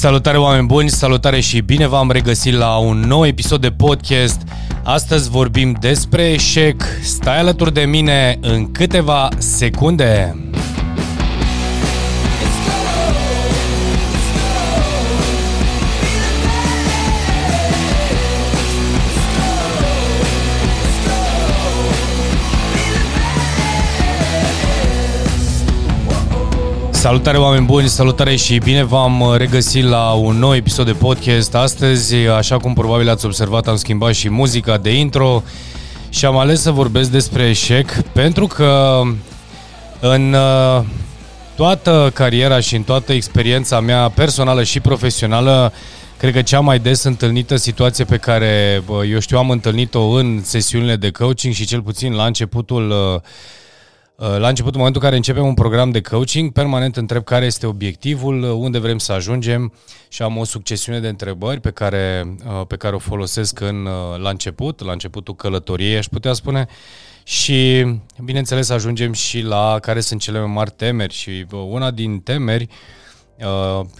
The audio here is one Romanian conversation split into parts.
Salutare oameni buni, salutare și bine v-am regăsit la un nou episod de podcast. Astăzi vorbim despre eșec. Stai alături de mine în câteva secunde. Salutare oameni buni, salutare și bine v-am regăsit la un nou episod de podcast. Astăzi, așa cum probabil ați observat, am schimbat și muzica de intro și am ales să vorbesc despre eșec pentru că în uh, toată cariera și în toată experiența mea personală și profesională, cred că cea mai des întâlnită situație pe care, eu știu, am întâlnit-o în sesiunile de coaching și cel puțin la începutul uh, Uh, la începutul momentul în care începem un program de coaching, permanent întreb care este obiectivul, uh, unde vrem să ajungem și am o succesiune de întrebări pe care, uh, pe care o folosesc în, la început, la începutul călătoriei, aș putea spune, și, bineînțeles, ajungem și la care sunt cele mai mari temeri și una din temeri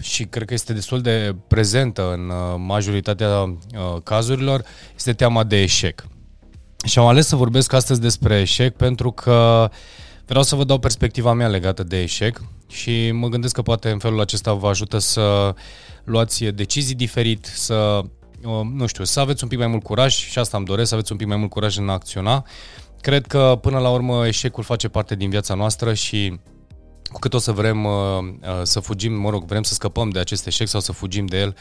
și cred că este destul de prezentă în majoritatea cazurilor, este teama de eșec. Și am ales să vorbesc astăzi despre eșec pentru că uh, Vreau să vă dau perspectiva mea legată de eșec și mă gândesc că poate în felul acesta vă ajută să luați decizii diferit, să, nu știu, să aveți un pic mai mult curaj și asta îmi doresc, să aveți un pic mai mult curaj în a acționa. Cred că până la urmă eșecul face parte din viața noastră și cu cât o să vrem uh, uh, să fugim, mă rog, vrem să scăpăm de acest eșec sau să fugim de el,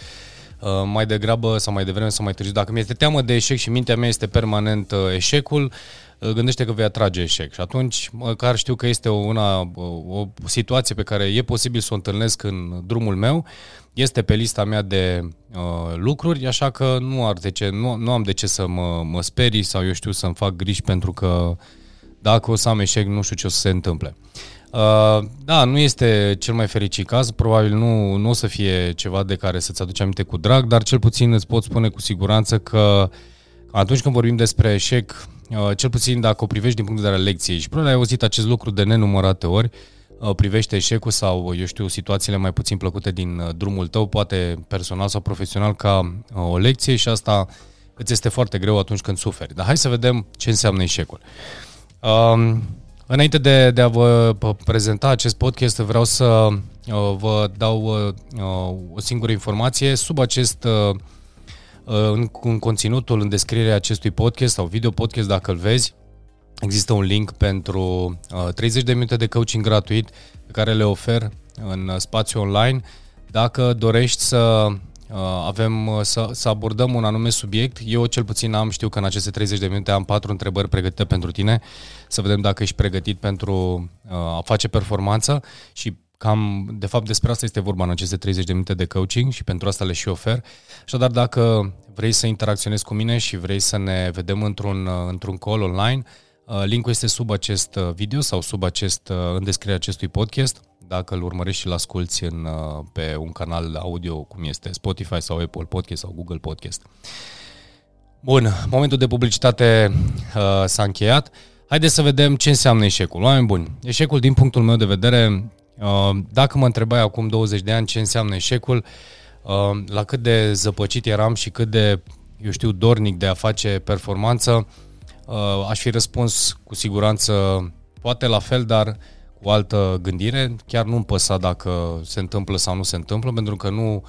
uh, mai degrabă sau mai devreme sau mai târziu. Dacă mi este teamă de eșec și mintea mea este permanent eșecul, gândește că vei atrage eșec. Și atunci, măcar știu că este o, una, o situație pe care e posibil să o întâlnesc în drumul meu, este pe lista mea de uh, lucruri, așa că nu, ar de ce, nu, nu am de ce să mă, mă sperii sau eu știu să-mi fac griji pentru că dacă o să am eșec, nu știu ce o să se întâmple. Uh, da, nu este cel mai fericit caz, probabil nu, nu o să fie ceva de care să-ți aduci aminte cu drag, dar cel puțin îți pot spune cu siguranță că atunci când vorbim despre eșec, Uh, cel puțin dacă o privești din punct de vedere al lecției și probabil ai auzit acest lucru de nenumărate ori, uh, privește eșecul sau, eu știu, situațiile mai puțin plăcute din uh, drumul tău, poate personal sau profesional, ca o lecție și asta îți este foarte greu atunci când suferi. Dar hai să vedem ce înseamnă eșecul. Um, înainte de, de a vă prezenta acest podcast, vreau să uh, vă dau uh, o singură informație. Sub acest uh, Uh, în, în conținutul, în descrierea acestui podcast sau video podcast, dacă îl vezi, există un link pentru uh, 30 de minute de coaching gratuit pe care le ofer în spațiu online. Dacă dorești să uh, avem uh, să, să abordăm un anume subiect, eu cel puțin am, știu că în aceste 30 de minute am patru întrebări pregătite pentru tine, să vedem dacă ești pregătit pentru uh, a face performanță și Cam, de fapt, despre asta este vorba în aceste 30 de minute de coaching și pentru asta le și ofer. Așadar, dacă vrei să interacționezi cu mine și vrei să ne vedem într-un, într-un call online, uh, linkul este sub acest uh, video sau sub acest, uh, în descrierea acestui podcast. Dacă îl urmărești și îl asculti în, pe un canal audio cum este Spotify sau Apple Podcast sau Google Podcast. Bun, momentul de publicitate uh, s-a încheiat. Haideți să vedem ce înseamnă eșecul. Oameni buni, eșecul din punctul meu de vedere Uh, dacă mă întrebai acum 20 de ani ce înseamnă eșecul, uh, la cât de zăpăcit eram și cât de, eu știu, dornic de a face performanță, uh, aș fi răspuns cu siguranță poate la fel, dar cu altă gândire. Chiar nu-mi păsa dacă se întâmplă sau nu se întâmplă, pentru că nu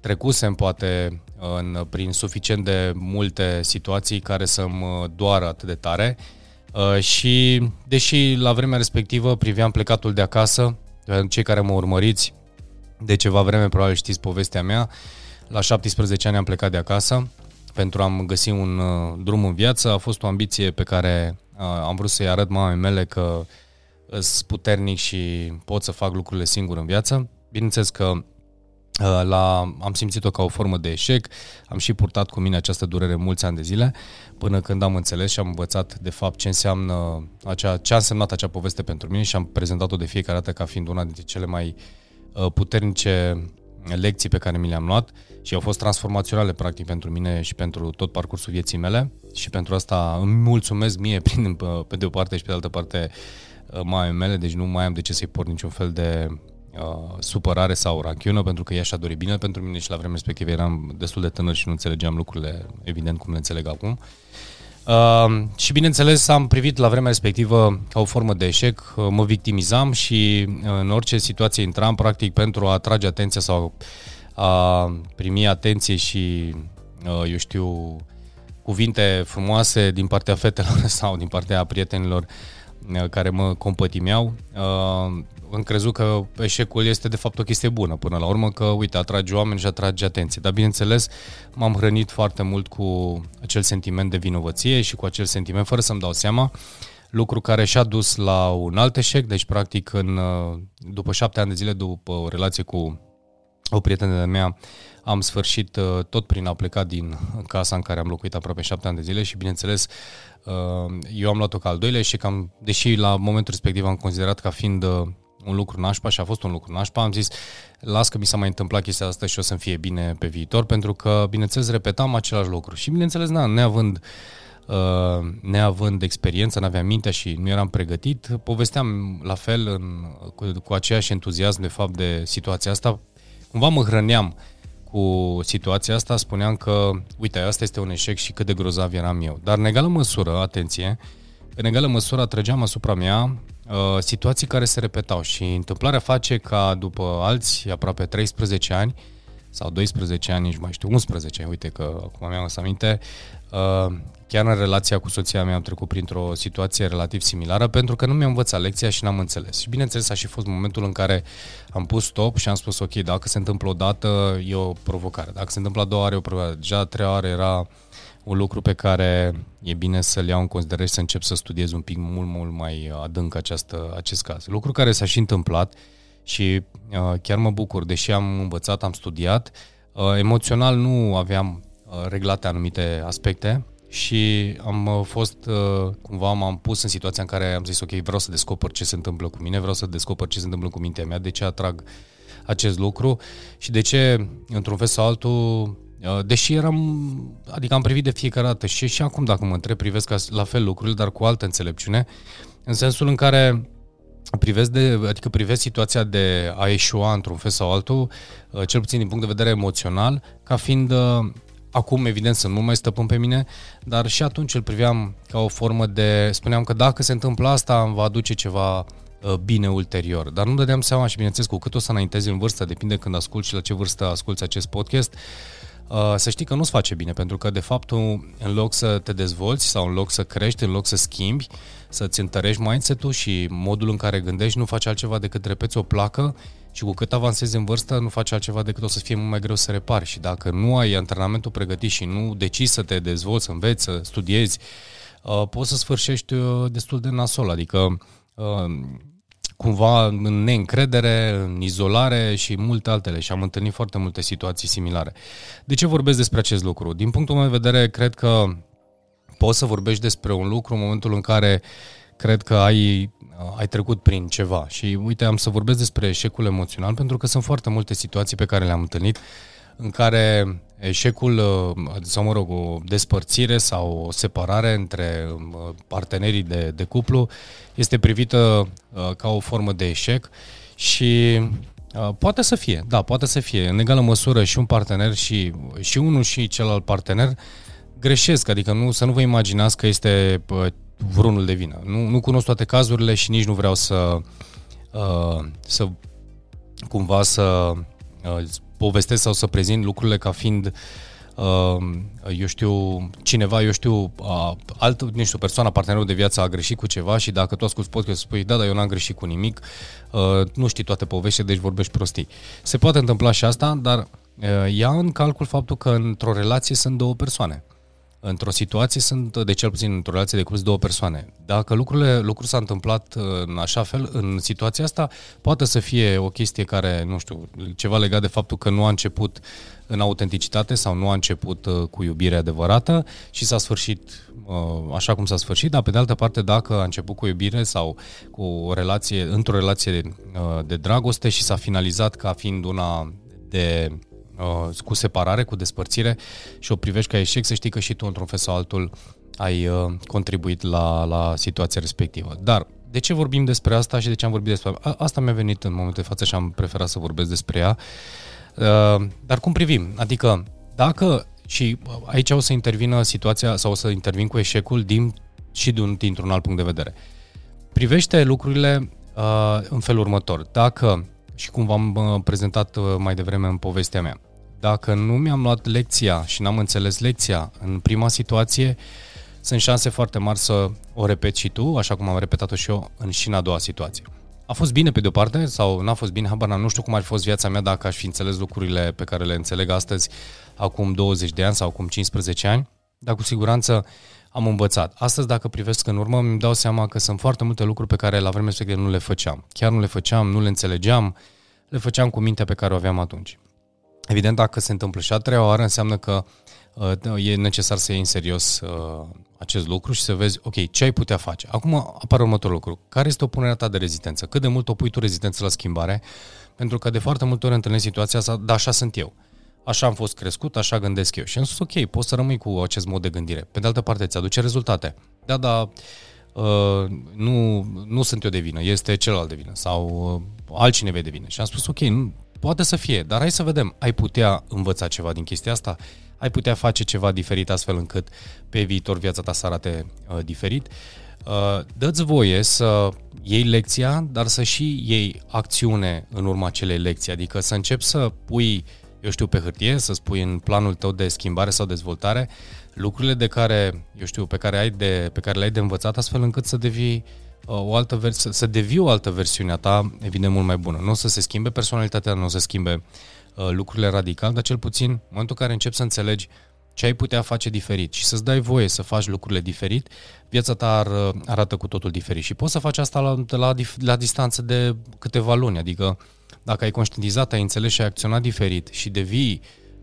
trecusem poate în, prin suficient de multe situații care să-mi doară atât de tare. și deși la vremea respectivă priveam plecatul de acasă, cei care mă urmăriți de ceva vreme, probabil știți povestea mea. La 17 ani am plecat de acasă pentru a-mi găsi un uh, drum în viață. A fost o ambiție pe care uh, am vrut să-i arăt mamei mele că sunt puternic și pot să fac lucrurile singur în viață. Bineînțeles că uh, la, am simțit-o ca o formă de eșec, am și purtat cu mine această durere mulți ani de zile, până când am înțeles și am învățat de fapt ce înseamnă acea, ce a însemnat acea poveste pentru mine și am prezentat-o de fiecare dată ca fiind una dintre cele mai uh, puternice lecții pe care mi le-am luat și au fost transformaționale practic pentru mine și pentru tot parcursul vieții mele. Și pentru asta îmi mulțumesc mie prin, uh, pe de o parte și pe de altă parte uh, mai mele, deci nu mai am de ce să-i port niciun fel de uh, supărare sau ranchiună, pentru că ea și-a dorit bine pentru mine și la vremea respectivă eram destul de tânăr și nu înțelegeam lucrurile, evident, cum le înțeleg acum. Uh, și bineînțeles am privit la vremea respectivă ca o formă de eșec, uh, mă victimizam și uh, în orice situație intram practic pentru a atrage atenția sau a primi atenție și, uh, eu știu, cuvinte frumoase din partea fetelor sau din partea prietenilor uh, care mă compătimeau. Uh, am crezut că eșecul este de fapt o chestie bună până la urmă, că uite, atrage oameni și atrage atenție. Dar bineînțeles, m-am hrănit foarte mult cu acel sentiment de vinovăție și cu acel sentiment, fără să-mi dau seama, lucru care și-a dus la un alt eșec, deci practic în, după șapte ani de zile, după o relație cu o prietenă de mea, am sfârșit uh, tot prin a pleca din casa în care am locuit aproape șapte ani de zile și, bineînțeles, uh, eu am luat-o ca al doilea și cam, deși la momentul respectiv am considerat ca fiind uh, un lucru nașpa și a fost un lucru nașpa, am zis, las că mi s-a mai întâmplat chestia asta și o să-mi fie bine pe viitor, pentru că, bineînțeles, repetam același lucru. Și, bineînțeles, na, neavând Uh, neavând experiență, n-aveam mintea și nu eram pregătit, povesteam la fel în, cu, cu aceeași entuziasm de fapt de situația asta. Cumva mă hrăneam cu situația asta, spuneam că, uite, asta este un eșec și cât de grozav eram eu. Dar în egală măsură, atenție, în egală măsură atrăgeam asupra mea uh, situații care se repetau și întâmplarea face ca după alți aproape 13 ani sau 12 ani, nici mai știu, 11, uite că acum mi-am să aminte, uh, chiar în relația cu soția mea am trecut printr-o situație relativ similară pentru că nu mi-am învățat lecția și n-am înțeles. Și bineînțeles a și fost momentul în care am pus stop și am spus ok, dacă se întâmplă o dată e o provocare, dacă se întâmplă a doua ori e o provocare. Deja a treia oară era un lucru pe care e bine să-l iau în considerare și să încep să studiez un pic mult, mult mai adânc această, acest caz. Lucru care s-a și întâmplat și uh, chiar mă bucur, deși am învățat, am studiat, uh, emoțional nu aveam uh, reglate anumite aspecte și am uh, fost, uh, cumva m-am pus în situația în care am zis ok, vreau să descoper ce se întâmplă cu mine, vreau să descoper ce se întâmplă cu mintea mea, de ce atrag acest lucru și de ce, într-un fel sau altul, uh, deși eram, adică am privit de fiecare dată și și acum dacă mă întreb, privesc la fel lucrurile, dar cu altă înțelepciune, în sensul în care privesc de, adică privesc situația de a eșua într-un fel sau altul, cel puțin din punct de vedere emoțional, ca fiind Acum, evident, să nu mai stăpân pe mine, dar și atunci îl priveam ca o formă de... Spuneam că dacă se întâmplă asta, îmi va aduce ceva uh, bine ulterior. Dar nu dădeam seama și, bineînțeles, cu cât o să înaintezi în vârstă, depinde când asculti și la ce vârstă asculti acest podcast, uh, să știi că nu-ți face bine, pentru că, de fapt, tu, în loc să te dezvolți sau în loc să crești, în loc să schimbi, să-ți întărești mindset-ul și modul în care gândești, nu faci altceva decât repeți o placă și cu cât avansezi în vârstă, nu faci altceva decât o să fie mult mai greu să repari. Și dacă nu ai antrenamentul pregătit și nu decizi să te dezvolți, să înveți, să studiezi, uh, poți să sfârșești uh, destul de nasol. Adică uh, cumva în neîncredere, în izolare și multe altele și am întâlnit foarte multe situații similare. De ce vorbesc despre acest lucru? Din punctul meu de vedere, cred că poți să vorbești despre un lucru în momentul în care cred că ai Uh, ai trecut prin ceva. Și uite, am să vorbesc despre eșecul emoțional pentru că sunt foarte multe situații pe care le-am întâlnit în care eșecul, uh, sau mă rog, o despărțire sau o separare între uh, partenerii de, de cuplu este privită ca o formă de eșec și poate să fie, da, poate să fie. În egală măsură și un partener și, și unul și celălalt partener greșesc, adică nu, să nu vă imaginați că este vreunul de vină. Nu, nu cunosc toate cazurile și nici nu vreau să, uh, să cumva să uh, povestesc sau să prezint lucrurile ca fiind uh, eu știu, cineva, eu știu, uh, alt, nu știu, persoana, partenerul de viață a greșit cu ceva și dacă tu asculti podcast spui, da, dar eu n-am greșit cu nimic, uh, nu știi toate poveștile, deci vorbești prostii. Se poate întâmpla și asta, dar uh, ia în calcul faptul că într-o relație sunt două persoane într-o situație sunt, de cel puțin într-o relație de curs, două persoane. Dacă lucrurile, lucrul s-a întâmplat uh, în așa fel, în situația asta, poate să fie o chestie care, nu știu, ceva legat de faptul că nu a început în autenticitate sau nu a început uh, cu iubire adevărată și s-a sfârșit uh, așa cum s-a sfârșit, dar pe de altă parte dacă a început cu iubire sau cu o relație, într-o relație de dragoste și s-a finalizat ca fiind una de uh, cu separare, cu despărțire și o privești ca eșec, să știi că și tu, într-un fel sau altul, ai uh, contribuit la, la situația respectivă. Dar, De ce vorbim despre asta și de ce am vorbit despre asta? Asta mi-a venit în momentul de față și am preferat să vorbesc despre ea. Uh, dar cum privim? Adică, dacă, și aici o să intervină situația sau o să intervin cu eșecul din, și din, dintr-un alt punct de vedere. Privește lucrurile uh, în felul următor. Dacă, și cum v-am uh, prezentat uh, mai devreme în povestea mea, dacă nu mi-am luat lecția și n-am înțeles lecția în prima situație, sunt șanse foarte mari să o repet și tu, așa cum am repetat-o și eu în și în a doua situație. A fost bine pe de-o parte sau n-a fost bine, habar nu știu cum ar fi fost viața mea dacă aș fi înțeles lucrurile pe care le înțeleg astăzi acum 20 de ani sau acum 15 ani, dar cu siguranță am învățat. Astăzi, dacă privesc în urmă, îmi dau seama că sunt foarte multe lucruri pe care la vremea respectivă nu le făceam. Chiar nu le făceam, nu le înțelegeam, le făceam cu mintea pe care o aveam atunci. Evident, dacă se întâmplă și a treia oară, înseamnă că uh, e necesar să iei în serios uh, acest lucru și să vezi, ok, ce ai putea face. Acum apare următorul lucru. Care este opunerea ta de rezistență? Cât de mult o pui tu rezistență la schimbare? Pentru că de foarte multe ori întâlnesc situația asta, dar așa sunt eu. Așa am fost crescut, așa gândesc eu. Și am spus, ok, poți să rămâi cu acest mod de gândire. Pe de altă parte, îți aduce rezultate. Da, da, uh, nu, nu sunt eu de vină, este celălalt de vină sau uh, altcineva de vină. Și am spus, ok, nu, poate să fie, dar hai să vedem, ai putea învăța ceva din chestia asta? Ai putea face ceva diferit astfel încât pe viitor viața ta să arate uh, diferit? Uh, dă-ți voie să iei lecția, dar să și iei acțiune în urma acelei lecții, adică să începi să pui, eu știu, pe hârtie, să spui în planul tău de schimbare sau dezvoltare lucrurile de care, eu știu, pe care, ai de, pe care le-ai de învățat astfel încât să devii uh, o altă vers- să devii o altă versiune a ta, evident, mult mai bună. Nu o să se schimbe personalitatea, nu o să se schimbe uh, lucrurile radical, dar cel puțin, în momentul în care începi să înțelegi ce ai putea face diferit și să-ți dai voie să faci lucrurile diferit, viața ta ar, arată cu totul diferit. Și poți să faci asta la, la, la distanță de câteva luni, adică dacă ai conștientizat, ai înțeles și ai acționat diferit și devii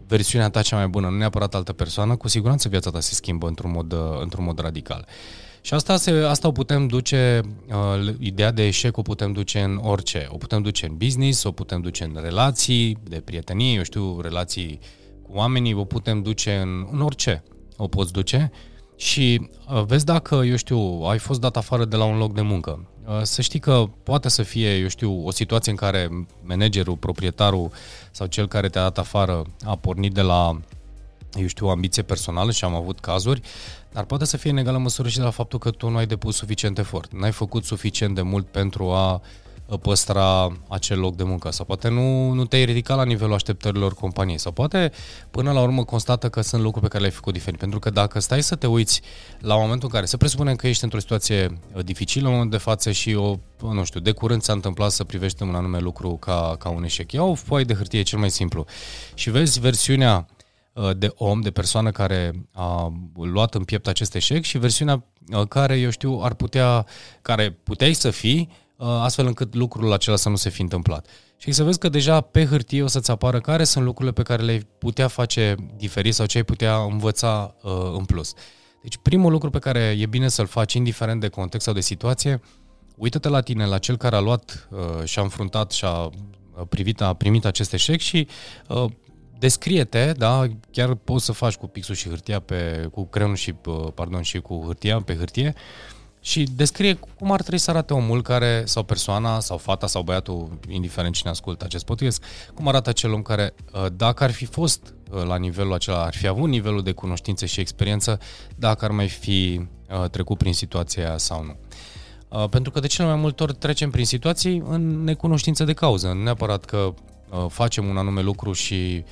versiunea ta cea mai bună, nu neapărat altă persoană, cu siguranță viața ta se schimbă într-un mod, într-un mod radical. Și asta, se, asta o putem duce, uh, ideea de eșec o putem duce în orice. O putem duce în business, o putem duce în relații de prietenie, eu știu, relații cu oamenii, o putem duce în, în orice. O poți duce și uh, vezi dacă, eu știu, ai fost dat afară de la un loc de muncă. Uh, să știi că poate să fie, eu știu, o situație în care managerul, proprietarul sau cel care te-a dat afară a pornit de la, eu știu, o ambiție personală și am avut cazuri, dar poate să fie în egală măsură și de la faptul că tu nu ai depus suficient efort, n-ai făcut suficient de mult pentru a păstra acel loc de muncă sau poate nu, nu te-ai ridicat la nivelul așteptărilor companiei sau poate până la urmă constată că sunt lucruri pe care le-ai făcut diferit. Pentru că dacă stai să te uiți la momentul în care se presupune că ești într-o situație uh, dificilă în momentul de față și o, nu știu, de curând ți-a întâmplat să privești un anume lucru ca, ca un eșec. Ia o foaie de hârtie cel mai simplu și vezi versiunea uh, de om, de persoană care a luat în piept acest eșec și versiunea uh, care, eu știu, ar putea, care puteai să fii Uh, astfel încât lucrul acela să nu se fi întâmplat. Și să vezi că deja pe hârtie o să-ți apară care sunt lucrurile pe care le-ai putea face diferit sau ce ai putea învăța uh, în plus. Deci primul lucru pe care e bine să-l faci, indiferent de context sau de situație, uită-te la tine, la cel care a luat uh, și a înfruntat și a uh, privit, a primit acest eșec și uh, descrie-te, da, chiar poți să faci cu pixul și hârtia pe, cu creionul și, uh, pardon, și cu hârtia pe hârtie, uh, și descrie cum ar trebui să arate omul care, sau persoana, sau fata, sau băiatul, indiferent cine ascultă acest podcast, cum arată acel om care, uh, dacă ar fi fost uh, la nivelul acela, ar fi avut nivelul de cunoștințe și experiență, dacă ar mai fi uh, trecut prin situația aia sau nu. Pentru că de cele mai multe ori trecem prin situații în necunoștință de cauză, nu neapărat că facem un anume lucru și,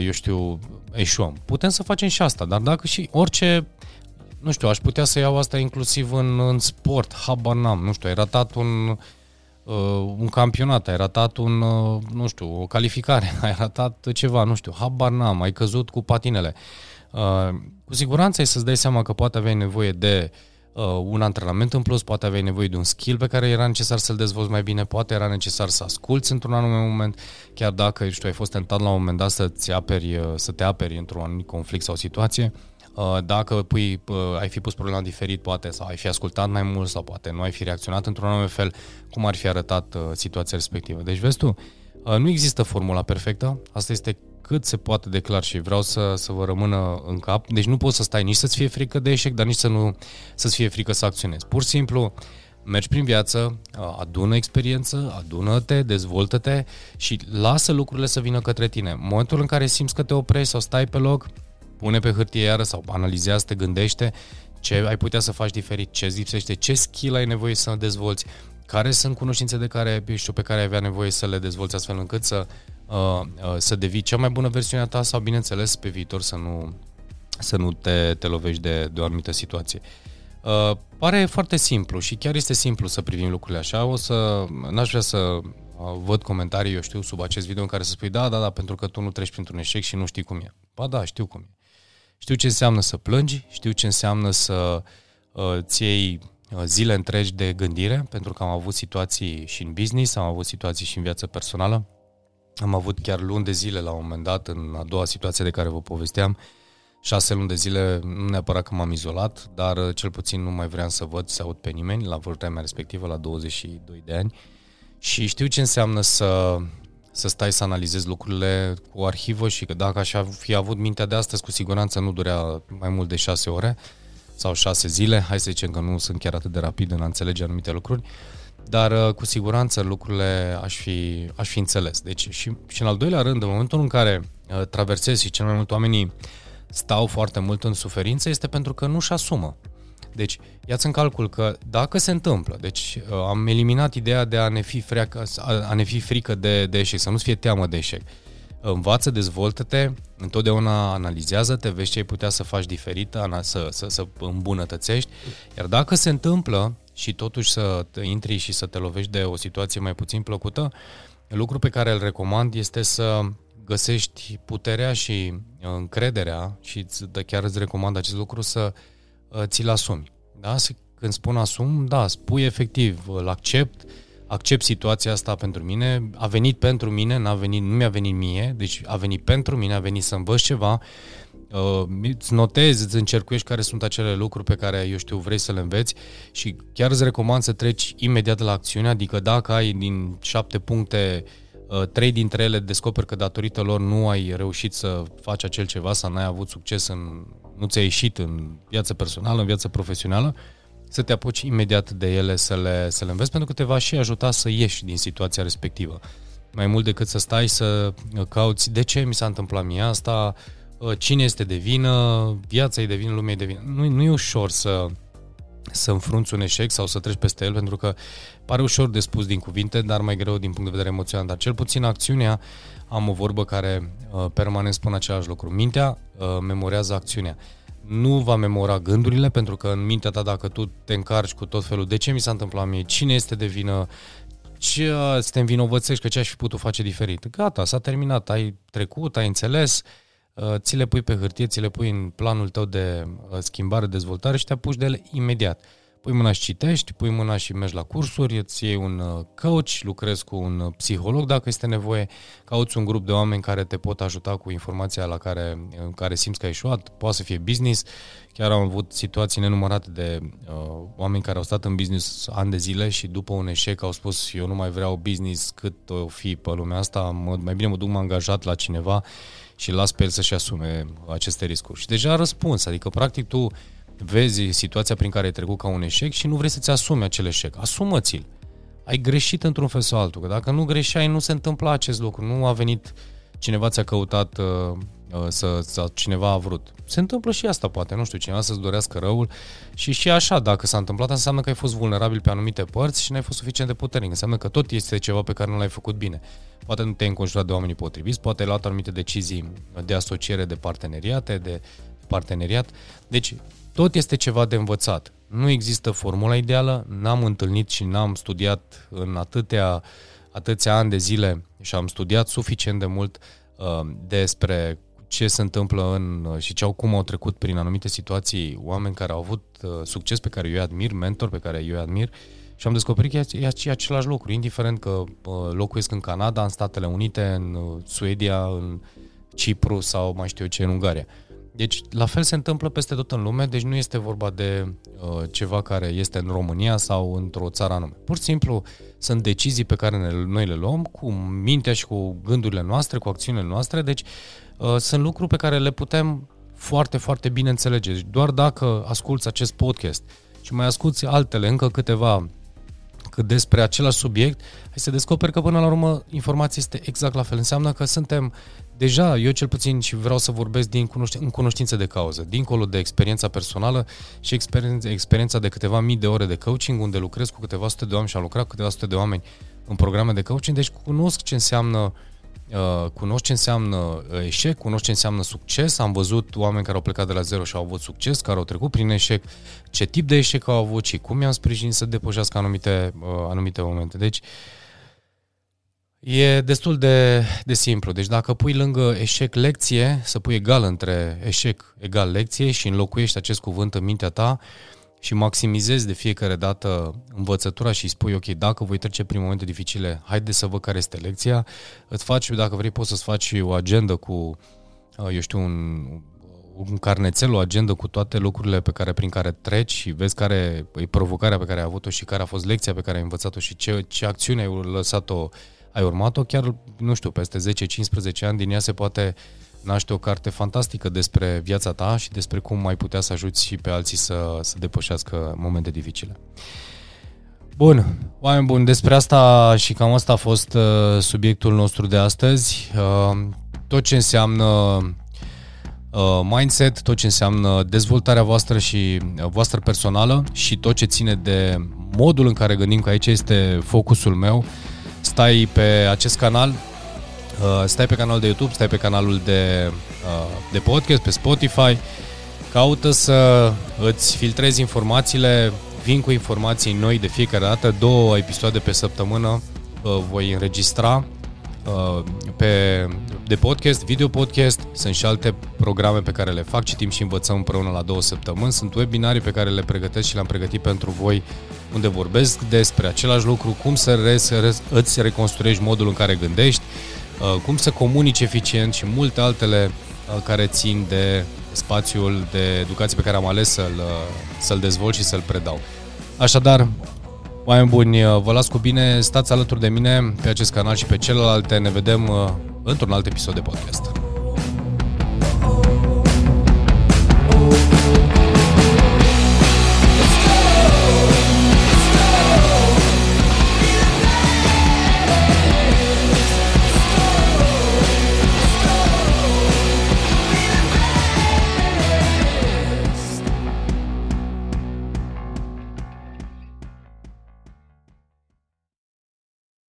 eu știu, eșuăm. Putem să facem și asta, dar dacă și orice nu știu, aș putea să iau asta inclusiv în, în sport, habar n-am, nu știu, ai ratat un, uh, un campionat, ai ratat un, uh, nu știu, o calificare, ai ratat ceva, nu știu, habar n-am, ai căzut cu patinele. Uh, cu siguranță ai să-ți dai seama că poate aveai nevoie de uh, un antrenament în plus, poate aveai nevoie de un skill pe care era necesar să-l dezvolți mai bine, poate era necesar să asculți într-un anume moment, chiar dacă, știu, ai fost tentat la un moment dat să-ți aperi, uh, să te aperi într-un anumit conflict sau situație, uh, Uh, dacă pui, uh, ai fi pus problema diferit, poate, sau ai fi ascultat mai mult, sau poate nu ai fi reacționat într-un anume fel, cum ar fi arătat uh, situația respectivă. Deci, vezi tu, nu există formula perfectă, asta este cât se poate de clar și vreau să, să vă rămână în cap. Deci nu poți să stai nici să-ți fie frică de eșec, dar nici să nu să-ți fie frică să acționezi. Pur și simplu, mergi prin viață, adună experiență, adună-te, dezvoltă-te și lasă lucrurile să vină către tine. În momentul în care simți că te oprești sau stai pe loc, pune pe hârtie iară sau analizează, te gândește ce ai putea să faci diferit, ce îți lipsește, ce skill ai nevoie să dezvolți, care sunt cunoștințe de care, știu, pe care ai avea nevoie să le dezvolți astfel încât să, uh, uh, să devii cea mai bună versiune a ta sau, bineînțeles, pe viitor să nu, să nu te, te lovești de, de o anumită situație. Uh, pare foarte simplu și chiar este simplu să privim lucrurile așa. O să, n-aș vrea să uh, văd comentarii, eu știu, sub acest video în care să spui da, da, da, pentru că tu nu treci printr-un eșec și nu știi cum e. Ba da, știu cum e. Știu ce înseamnă să plângi, știu ce înseamnă să uh, ți iei uh, zile întregi de gândire, pentru că am avut situații și în business, am avut situații și în viață personală. Am avut chiar luni de zile la un moment dat, în a doua situație de care vă povesteam, șase luni de zile, nu neapărat că m-am izolat, dar uh, cel puțin nu mai vreau să văd, să aud pe nimeni la vremea respectivă, la 22 de ani. Și știu ce înseamnă să să stai să analizezi lucrurile cu o arhivă și că dacă aș fi avut mintea de astăzi, cu siguranță nu durea mai mult de șase ore sau șase zile. Hai să zicem că nu sunt chiar atât de rapid în a înțelege anumite lucruri, dar uh, cu siguranță lucrurile aș fi, aș fi înțeles. Deci și, și în al doilea rând, în momentul în care uh, traversezi și cel mai mult oamenii stau foarte mult în suferință, este pentru că nu-și asumă. Deci, iați în calcul că dacă se întâmplă, deci uh, am eliminat ideea de a ne fi, freacă, a ne fi frică de, de eșec, să nu-ți fie teamă de eșec. Învață, dezvoltă-te, întotdeauna analizează-te, vezi ce ai putea să faci diferit, să, să, să îmbunătățești, iar dacă se întâmplă și totuși să te intri și să te lovești de o situație mai puțin plăcută, lucru pe care îl recomand este să găsești puterea și încrederea și chiar îți recomand acest lucru să Uh, ți-l asumi. Da? Când spun asum, da, spui efectiv, îl accept, accept situația asta pentru mine, a venit pentru mine, n-a venit, nu mi-a venit mie, deci a venit pentru mine, a venit să învăț ceva, uh, îți notezi, îți încercuiești care sunt acele lucruri pe care, eu știu, vrei să le înveți și chiar îți recomand să treci imediat la acțiune, adică dacă ai din șapte puncte uh, trei dintre ele descoperi că datorită lor nu ai reușit să faci acel ceva sau n-ai avut succes în nu ți-a ieșit în viața personală, în viața profesională, să te apuci imediat de ele să le, să le înveți, pentru că te va și ajuta să ieși din situația respectivă. Mai mult decât să stai să cauți de ce mi s-a întâmplat mie asta, cine este de vină, viața e de vină, lumea e de vină. Nu, nu e ușor să, să înfrunți un eșec sau să treci peste el, pentru că pare ușor de spus din cuvinte, dar mai greu din punct de vedere emoțional. Dar cel puțin acțiunea am o vorbă care uh, permanent spune același lucru. Mintea uh, memorează acțiunea. Nu va memora gândurile, pentru că în mintea ta, dacă tu te încarci cu tot felul de ce mi s-a întâmplat mie, cine este de vină, ce să te învinovățești că ce aș fi putut face diferit. Gata, s-a terminat, ai trecut, ai înțeles, uh, ți le pui pe hârtie, ți le pui în planul tău de uh, schimbare, dezvoltare și te apuci de ele imediat pui mâna și citești, pui mâna și mergi la cursuri, îți iei un uh, coach, lucrezi cu un uh, psiholog dacă este nevoie, cauți un grup de oameni care te pot ajuta cu informația la care, în care simți că ai ieșuat, poate să fie business, chiar am avut situații nenumărate de uh, oameni care au stat în business ani de zile și după un eșec au spus eu nu mai vreau business cât o fi pe lumea asta, mă, mai bine mă duc mă angajat la cineva și las pe el să-și asume aceste riscuri. Și deja a răspuns, adică practic tu vezi situația prin care ai trecut ca un eșec și nu vrei să-ți asumi acel eșec. Asumă-ți-l. Ai greșit într-un fel sau altul, că dacă nu greșeai, nu se întâmpla acest lucru. Nu a venit cineva ți-a căutat uh, uh, să, sau cineva a vrut. Se întâmplă și asta, poate, nu știu, cineva să-ți dorească răul și și așa, dacă s-a întâmplat, înseamnă că ai fost vulnerabil pe anumite părți și n-ai fost suficient de puternic. Înseamnă că tot este ceva pe care nu l-ai făcut bine. Poate nu te-ai înconjurat de oamenii potriviți, poate ai luat anumite decizii de asociere, de parteneriate, de parteneriat. Deci, tot este ceva de învățat. Nu există formula ideală, n-am întâlnit și n-am studiat în atâtea, atâția ani de zile și am studiat suficient de mult uh, despre ce se întâmplă în, uh, și ce au, cum au trecut prin anumite situații oameni care au avut uh, succes pe care eu îi admir, mentor pe care eu îi admir și am descoperit că e, e același lucru, indiferent că uh, locuiesc în Canada, în Statele Unite, în uh, Suedia, în Cipru sau mai știu eu ce, în Ungaria. Uh, deci, la fel se întâmplă peste tot în lume, deci nu este vorba de uh, ceva care este în România sau într-o țară anume. Pur și simplu sunt decizii pe care ne, noi le luăm cu mintea și cu gândurile noastre, cu acțiunile noastre, deci uh, sunt lucruri pe care le putem foarte, foarte bine înțelege. Deci doar dacă asculți acest podcast și mai asculti altele, încă câteva despre același subiect, hai să descoperi că până la urmă informația este exact la fel. Înseamnă că suntem deja, eu cel puțin și vreau să vorbesc din cunoști- în cunoștință de cauză, dincolo de experiența personală și experiența, experiența de câteva mii de ore de coaching, unde lucrez cu câteva sute de oameni și am lucrat cu câteva sute de oameni în programe de coaching, deci cunosc ce înseamnă uh, Uh, cunosc ce înseamnă uh, eșec, cunosc ce înseamnă succes, am văzut oameni care au plecat de la zero și au avut succes, care au trecut prin eșec, ce tip de eșec au avut și cum i-am sprijinit să depășească anumite, uh, anumite momente. Deci, E destul de, de simplu. Deci dacă pui lângă eșec lecție, să pui egal între eșec egal lecție și înlocuiești acest cuvânt în mintea ta, uh, și maximizezi de fiecare dată învățătura și spui, ok, dacă voi trece prin momente dificile, haide să văd care este lecția, îți faci, dacă vrei, poți să-ți faci o agendă cu, uh, eu știu, un, un carnețel, o agendă cu toate lucrurile pe care, prin care treci și vezi care e provocarea pe care ai avut-o și care a fost lecția pe care ai învățat-o și ce, ce acțiune ai lăsat-o, ai urmat-o, chiar, nu știu, peste 10-15 ani din ea se poate uh, naște o carte fantastică despre viața ta și despre cum mai putea să ajuți și pe alții să, să depășească momente dificile. Bun, oameni buni, despre asta și cam asta a fost uh, subiectul nostru de astăzi. Uh, tot ce înseamnă uh, mindset, tot ce înseamnă dezvoltarea voastră și uh, voastră personală și tot ce ține de modul în care gândim că aici este focusul meu, stai pe acest canal, Uh, stai pe canalul de YouTube, stai pe canalul de, uh, de podcast, pe Spotify, caută să îți filtrezi informațiile, vin cu informații noi de fiecare dată, două episoade pe săptămână uh, voi înregistra uh, pe, de podcast, video podcast, sunt și alte programe pe care le fac, citim și învățăm împreună la două săptămâni, sunt webinarii pe care le pregătesc și le-am pregătit pentru voi unde vorbesc despre același lucru, cum să re, îți reconstruiești modul în care gândești, Uh, cum să comunici eficient și multe altele uh, care țin de spațiul de educație pe care am ales să-l, uh, să-l dezvolt și să-l predau. Așadar, oameni buni, vă las cu bine, stați alături de mine pe acest canal și pe celelalte, ne vedem într-un alt episod de podcast.